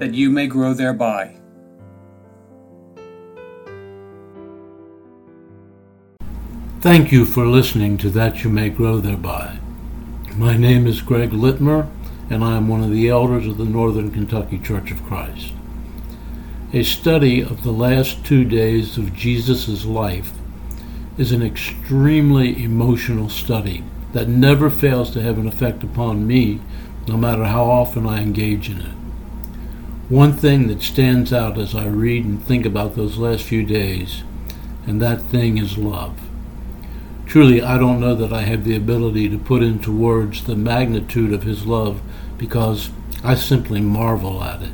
that you may grow thereby. Thank you for listening to That You May Grow Thereby. My name is Greg Litmer, and I am one of the elders of the Northern Kentucky Church of Christ. A study of the last two days of Jesus' life is an extremely emotional study that never fails to have an effect upon me, no matter how often I engage in it. One thing that stands out as I read and think about those last few days, and that thing is love. Truly, I don't know that I have the ability to put into words the magnitude of his love because I simply marvel at it.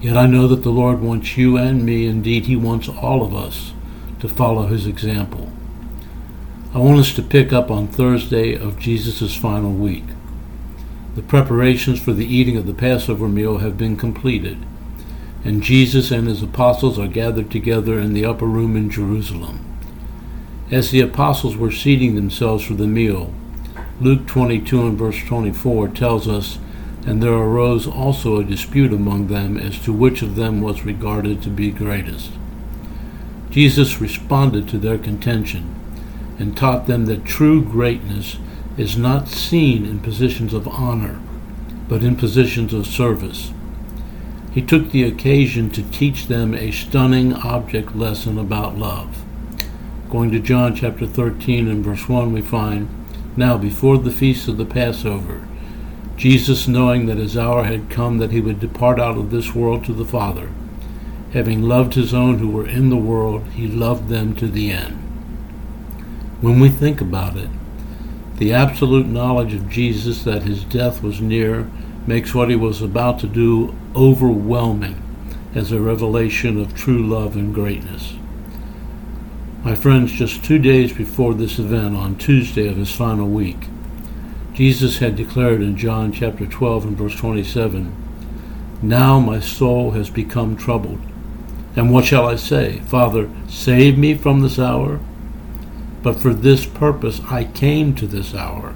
Yet I know that the Lord wants you and me, indeed, He wants all of us, to follow His example. I want us to pick up on Thursday of Jesus' final week. The preparations for the eating of the Passover meal have been completed, and Jesus and his apostles are gathered together in the upper room in Jerusalem. As the apostles were seating themselves for the meal, Luke 22 and verse 24 tells us, And there arose also a dispute among them as to which of them was regarded to be greatest. Jesus responded to their contention and taught them that true greatness is not seen in positions of honor, but in positions of service. He took the occasion to teach them a stunning object lesson about love. Going to John chapter 13 and verse 1, we find, Now before the feast of the Passover, Jesus, knowing that his hour had come that he would depart out of this world to the Father, having loved his own who were in the world, he loved them to the end. When we think about it, the absolute knowledge of Jesus that his death was near makes what he was about to do overwhelming as a revelation of true love and greatness. My friends, just two days before this event, on Tuesday of his final week, Jesus had declared in John chapter 12 and verse 27, Now my soul has become troubled. And what shall I say? Father, save me from this hour? But for this purpose I came to this hour.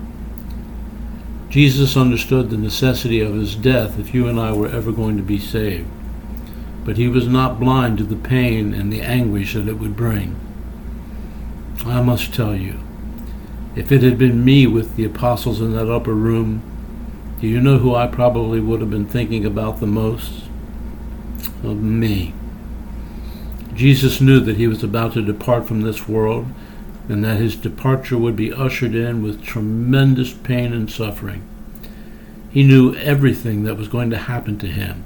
Jesus understood the necessity of his death if you and I were ever going to be saved, but he was not blind to the pain and the anguish that it would bring. I must tell you, if it had been me with the apostles in that upper room, do you know who I probably would have been thinking about the most? Of me. Jesus knew that he was about to depart from this world and that his departure would be ushered in with tremendous pain and suffering. He knew everything that was going to happen to him,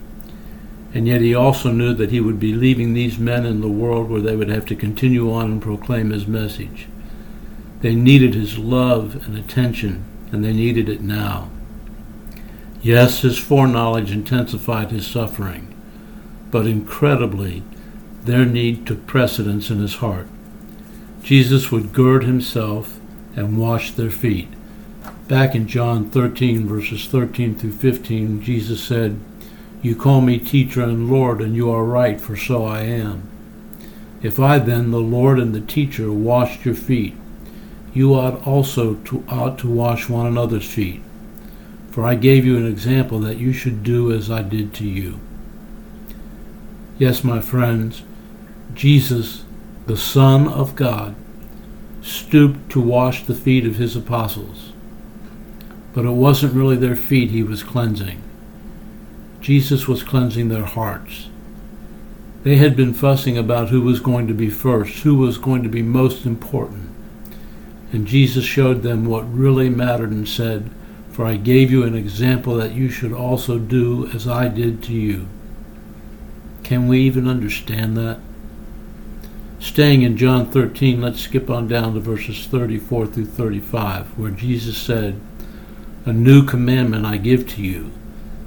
and yet he also knew that he would be leaving these men in the world where they would have to continue on and proclaim his message. They needed his love and attention, and they needed it now. Yes, his foreknowledge intensified his suffering, but incredibly, their need took precedence in his heart. Jesus would gird himself and wash their feet. Back in John 13, verses 13 through 15, Jesus said, You call me teacher and Lord, and you are right, for so I am. If I then, the Lord and the teacher, washed your feet, you ought also to, ought to wash one another's feet. For I gave you an example that you should do as I did to you. Yes, my friends, Jesus the Son of God, stooped to wash the feet of his apostles. But it wasn't really their feet he was cleansing. Jesus was cleansing their hearts. They had been fussing about who was going to be first, who was going to be most important. And Jesus showed them what really mattered and said, For I gave you an example that you should also do as I did to you. Can we even understand that? Staying in John 13, let's skip on down to verses 34 through 35, where Jesus said, A new commandment I give to you,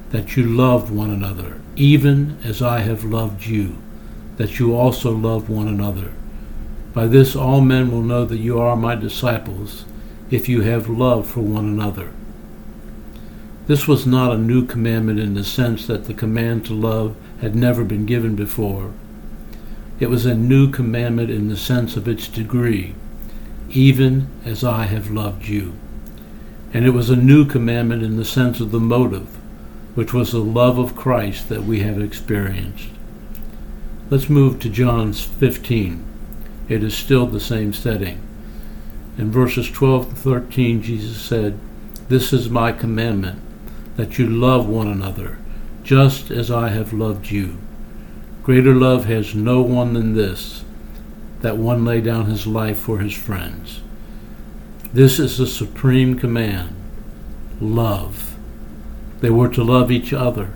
that you love one another, even as I have loved you, that you also love one another. By this all men will know that you are my disciples, if you have love for one another. This was not a new commandment in the sense that the command to love had never been given before. It was a new commandment in the sense of its degree, even as I have loved you. And it was a new commandment in the sense of the motive, which was the love of Christ that we have experienced. Let's move to John 15. It is still the same setting. In verses 12 to 13, Jesus said, This is my commandment that you love one another, just as I have loved you. Greater love has no one than this, that one lay down his life for his friends. This is the supreme command love. They were to love each other.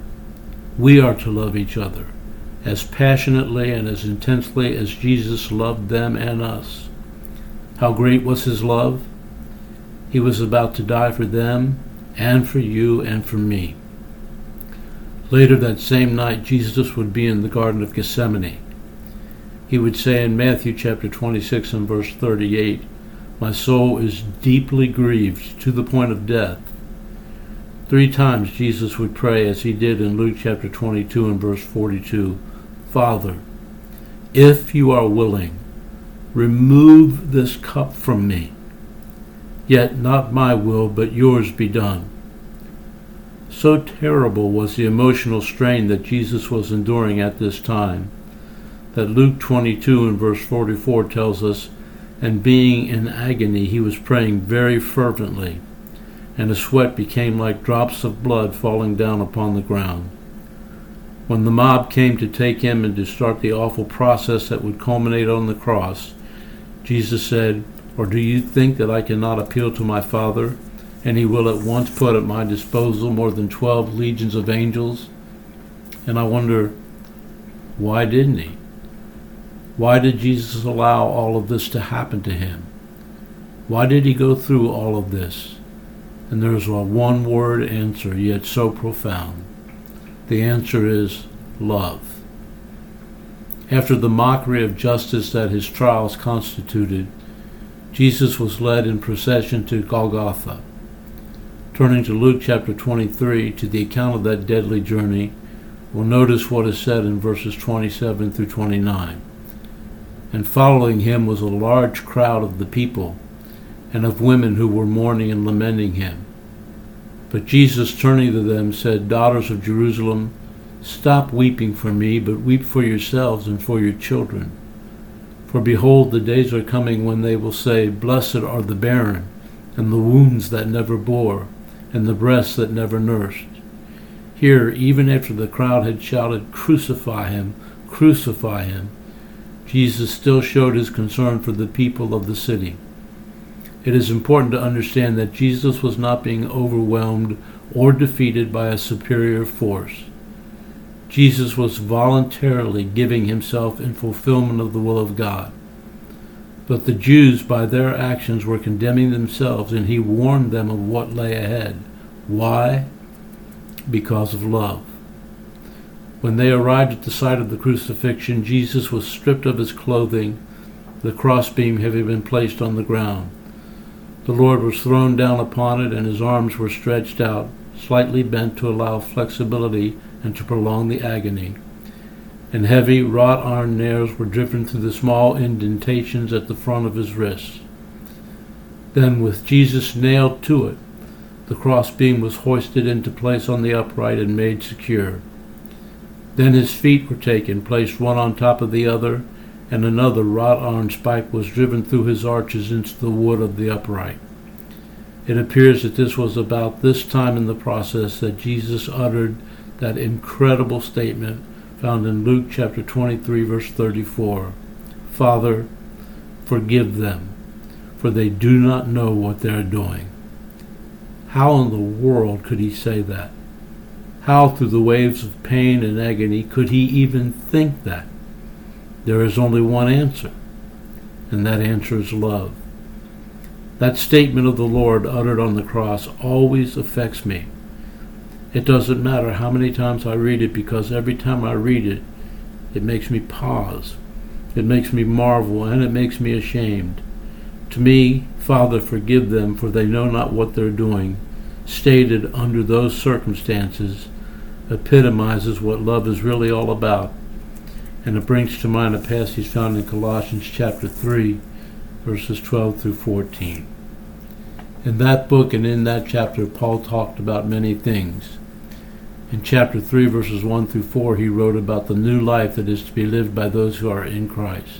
We are to love each other as passionately and as intensely as Jesus loved them and us. How great was his love? He was about to die for them and for you and for me. Later that same night, Jesus would be in the Garden of Gethsemane. He would say in Matthew chapter 26 and verse 38, My soul is deeply grieved to the point of death. Three times Jesus would pray, as he did in Luke chapter 22 and verse 42, Father, if you are willing, remove this cup from me. Yet not my will, but yours be done. So terrible was the emotional strain that Jesus was enduring at this time that Luke 22 and verse 44 tells us, and being in agony, he was praying very fervently, and his sweat became like drops of blood falling down upon the ground. When the mob came to take him and to start the awful process that would culminate on the cross, Jesus said, or do you think that I cannot appeal to my Father, and he will at once put at my disposal more than twelve legions of angels? And I wonder, why didn't he? Why did Jesus allow all of this to happen to him? Why did he go through all of this? And there's a one word answer, yet so profound. The answer is love. After the mockery of justice that his trials constituted, Jesus was led in procession to Golgotha. Turning to Luke chapter 23 to the account of that deadly journey, we'll notice what is said in verses 27 through 29. And following him was a large crowd of the people and of women who were mourning and lamenting him. But Jesus, turning to them, said, Daughters of Jerusalem, stop weeping for me, but weep for yourselves and for your children. For behold, the days are coming when they will say, Blessed are the barren, and the wombs that never bore, and the breasts that never nursed. Here, even after the crowd had shouted, Crucify him, crucify him, Jesus still showed his concern for the people of the city. It is important to understand that Jesus was not being overwhelmed or defeated by a superior force. Jesus was voluntarily giving himself in fulfillment of the will of God. But the Jews, by their actions, were condemning themselves, and he warned them of what lay ahead. Why? Because of love. When they arrived at the site of the crucifixion, Jesus was stripped of his clothing, the crossbeam having been placed on the ground. The Lord was thrown down upon it, and his arms were stretched out, slightly bent to allow flexibility and to prolong the agony. And heavy wrought iron nails were driven through the small indentations at the front of his wrists. Then, with Jesus nailed to it, the crossbeam was hoisted into place on the upright and made secure. Then his feet were taken, placed one on top of the other, and another wrought iron spike was driven through his arches into the wood of the upright. It appears that this was about this time in the process that Jesus uttered that incredible statement found in Luke chapter 23, verse 34 Father, forgive them, for they do not know what they are doing. How in the world could he say that? How, through the waves of pain and agony, could he even think that? There is only one answer, and that answer is love. That statement of the Lord uttered on the cross always affects me It doesn't matter how many times I read it because every time I read it, it makes me pause. It makes me marvel and it makes me ashamed. To me, Father, forgive them, for they know not what they're doing, stated under those circumstances, epitomizes what love is really all about. And it brings to mind a passage found in Colossians chapter 3, verses 12 through 14. In that book and in that chapter, Paul talked about many things. In chapter 3, verses 1 through 4, he wrote about the new life that is to be lived by those who are in Christ.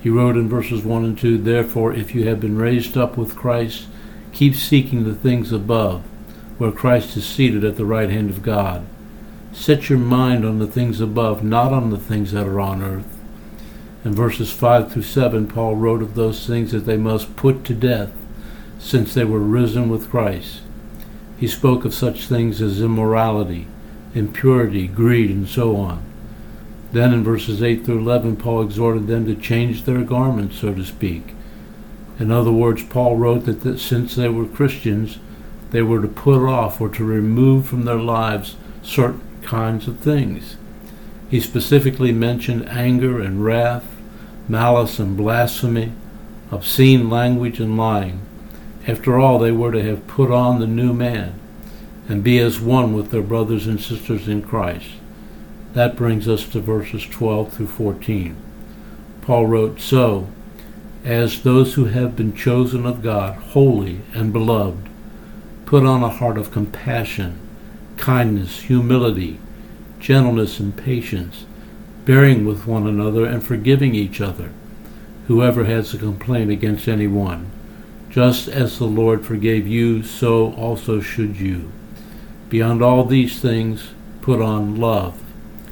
He wrote in verses 1 and 2 Therefore, if you have been raised up with Christ, keep seeking the things above, where Christ is seated at the right hand of God. Set your mind on the things above, not on the things that are on earth. In verses 5 through 7, Paul wrote of those things that they must put to death, since they were risen with Christ. He spoke of such things as immorality, impurity, greed, and so on. Then in verses 8 through 11, Paul exhorted them to change their garments, so to speak. In other words, Paul wrote that, that since they were Christians, they were to put off or to remove from their lives certain kinds of things. He specifically mentioned anger and wrath, malice and blasphemy, obscene language and lying. After all, they were to have put on the new man and be as one with their brothers and sisters in Christ. That brings us to verses 12 through 14. Paul wrote, So, as those who have been chosen of God, holy and beloved, put on a heart of compassion, kindness, humility, gentleness, and patience, bearing with one another and forgiving each other, whoever has a complaint against any one just as the Lord forgave you, so also should you. Beyond all these things, put on love,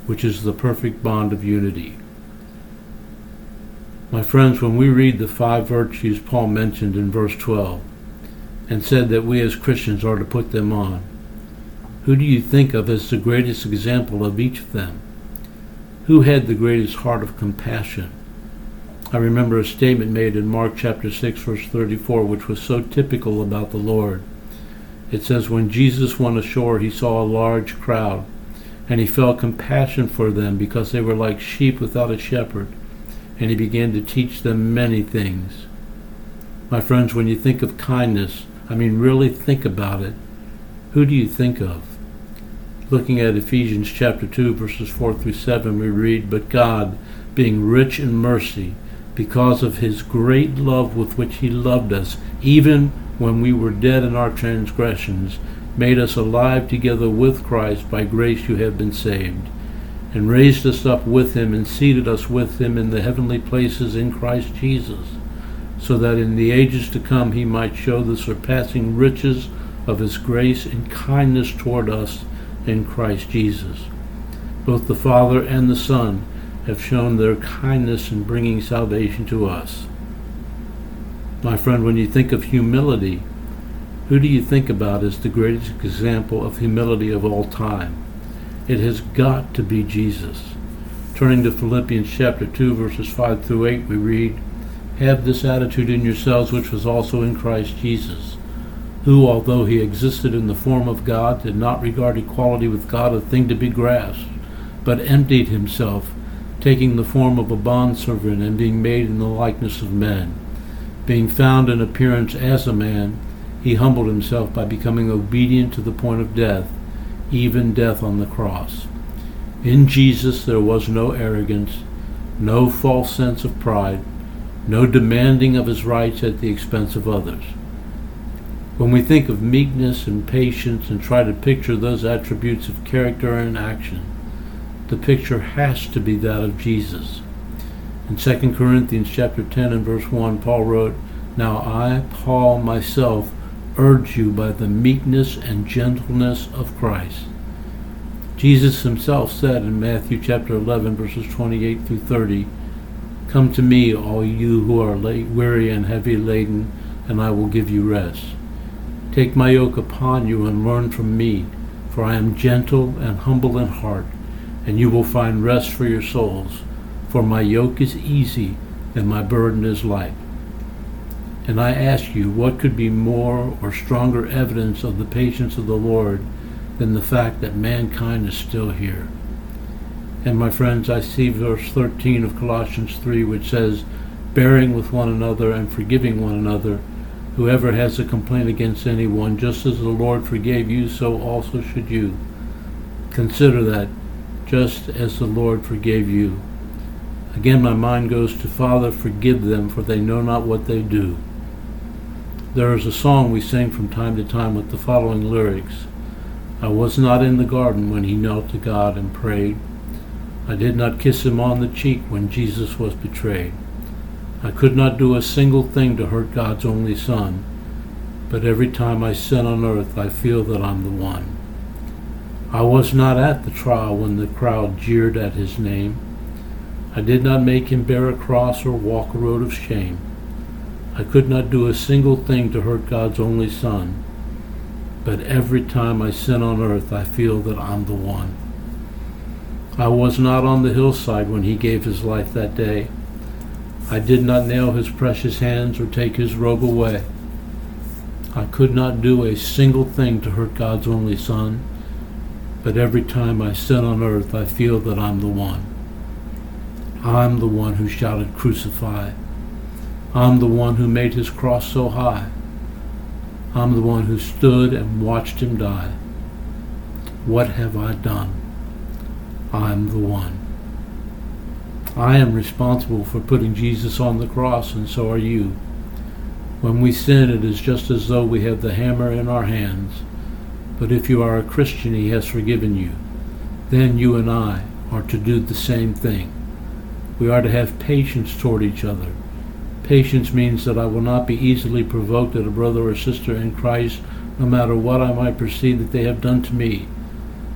which is the perfect bond of unity. My friends, when we read the five virtues Paul mentioned in verse 12 and said that we as Christians are to put them on, who do you think of as the greatest example of each of them? Who had the greatest heart of compassion? I remember a statement made in Mark chapter 6 verse 34 which was so typical about the Lord. It says when Jesus went ashore he saw a large crowd and he felt compassion for them because they were like sheep without a shepherd and he began to teach them many things. My friends, when you think of kindness, I mean really think about it, who do you think of? Looking at Ephesians chapter 2 verses 4 through 7 we read, But God, being rich in mercy, because of his great love with which he loved us, even when we were dead in our transgressions, made us alive together with Christ. By grace you have been saved, and raised us up with him, and seated us with him in the heavenly places in Christ Jesus, so that in the ages to come he might show the surpassing riches of his grace and kindness toward us in Christ Jesus. Both the Father and the Son have shown their kindness in bringing salvation to us. My friend, when you think of humility, who do you think about as the greatest example of humility of all time? It has got to be Jesus. Turning to Philippians chapter 2, verses 5 through 8, we read, Have this attitude in yourselves which was also in Christ Jesus, who, although he existed in the form of God, did not regard equality with God a thing to be grasped, but emptied himself taking the form of a bondservant and being made in the likeness of men. Being found in appearance as a man, he humbled himself by becoming obedient to the point of death, even death on the cross. In Jesus there was no arrogance, no false sense of pride, no demanding of his rights at the expense of others. When we think of meekness and patience and try to picture those attributes of character and action, the picture has to be that of Jesus. In 2 Corinthians chapter 10 and verse 1, Paul wrote, Now I, Paul, myself, urge you by the meekness and gentleness of Christ. Jesus himself said in Matthew chapter 11 verses 28 through 30, Come to me, all you who are weary and heavy laden, and I will give you rest. Take my yoke upon you and learn from me, for I am gentle and humble in heart and you will find rest for your souls. For my yoke is easy and my burden is light. And I ask you, what could be more or stronger evidence of the patience of the Lord than the fact that mankind is still here. And my friends, I see verse 13 of Colossians 3, which says, Bearing with one another and forgiving one another, whoever has a complaint against anyone, just as the Lord forgave you, so also should you. Consider that, just as the Lord forgave you. Again, my mind goes to Father, forgive them, for they know not what they do. There is a song we sing from time to time with the following lyrics I was not in the garden when he knelt to God and prayed. I did not kiss him on the cheek when Jesus was betrayed. I could not do a single thing to hurt God's only Son, but every time I sin on earth, I feel that I'm the one. I was not at the trial when the crowd jeered at his name. I did not make him bear a cross or walk a road of shame. I could not do a single thing to hurt God's only Son, but every time I sin on earth, I feel that I'm the one. I was not on the hillside when he gave his life that day. I did not nail his precious hands or take his robe away. I could not do a single thing to hurt God's only Son, but every time I sin on earth, I feel that I'm the one. I'm the one who shouted, Crucify. I'm the one who made his cross so high. I'm the one who stood and watched him die. What have I done? I'm the one. I am responsible for putting Jesus on the cross, and so are you. When we sin, it is just as though we have the hammer in our hands. But if you are a Christian, He has forgiven you. Then you and I are to do the same thing. We are to have patience toward each other. Patience means that I will not be easily provoked at a brother or sister in Christ, no matter what I might perceive that they have done to me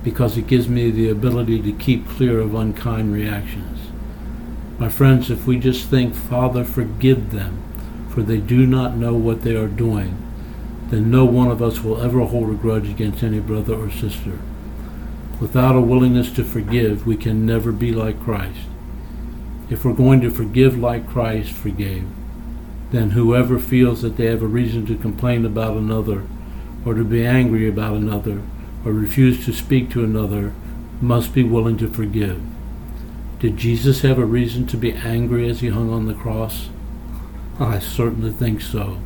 because it gives me the ability to keep clear of unkind reactions. My friends, if we just think, Father, forgive them, for they do not know what they are doing, then no one of us will ever hold a grudge against any brother or sister. Without a willingness to forgive, we can never be like Christ. If we're going to forgive like Christ forgave, then whoever feels that they have a reason to complain about another or to be angry about another or refuse to speak to another must be willing to forgive. Did Jesus have a reason to be angry as he hung on the cross? I certainly think so.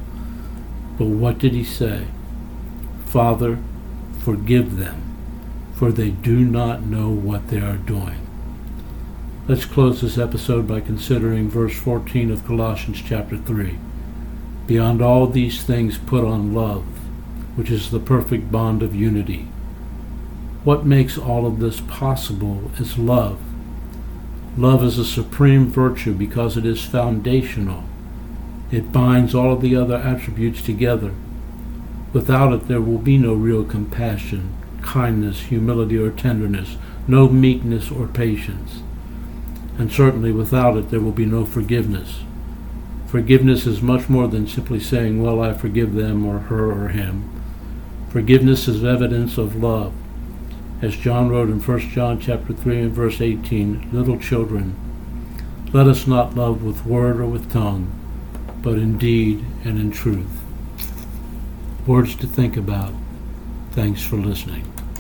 But what did he say? Father, forgive them, for they do not know what they are doing. Let's close this episode by considering verse 14 of Colossians chapter 3. Beyond all these things, put on love, which is the perfect bond of unity what makes all of this possible is love. Love is a supreme virtue because it is foundational. It binds all of the other attributes together. Without it, there will be no real compassion, kindness, humility, or tenderness, no meekness or patience. And certainly without it, there will be no forgiveness. Forgiveness is much more than simply saying, Well, I forgive them or her or him. Forgiveness is evidence of love as John wrote in 1 John chapter 3 and verse 18, Little children, let us not love with word or with tongue, but in deed and in truth. Words to think about. Thanks for listening.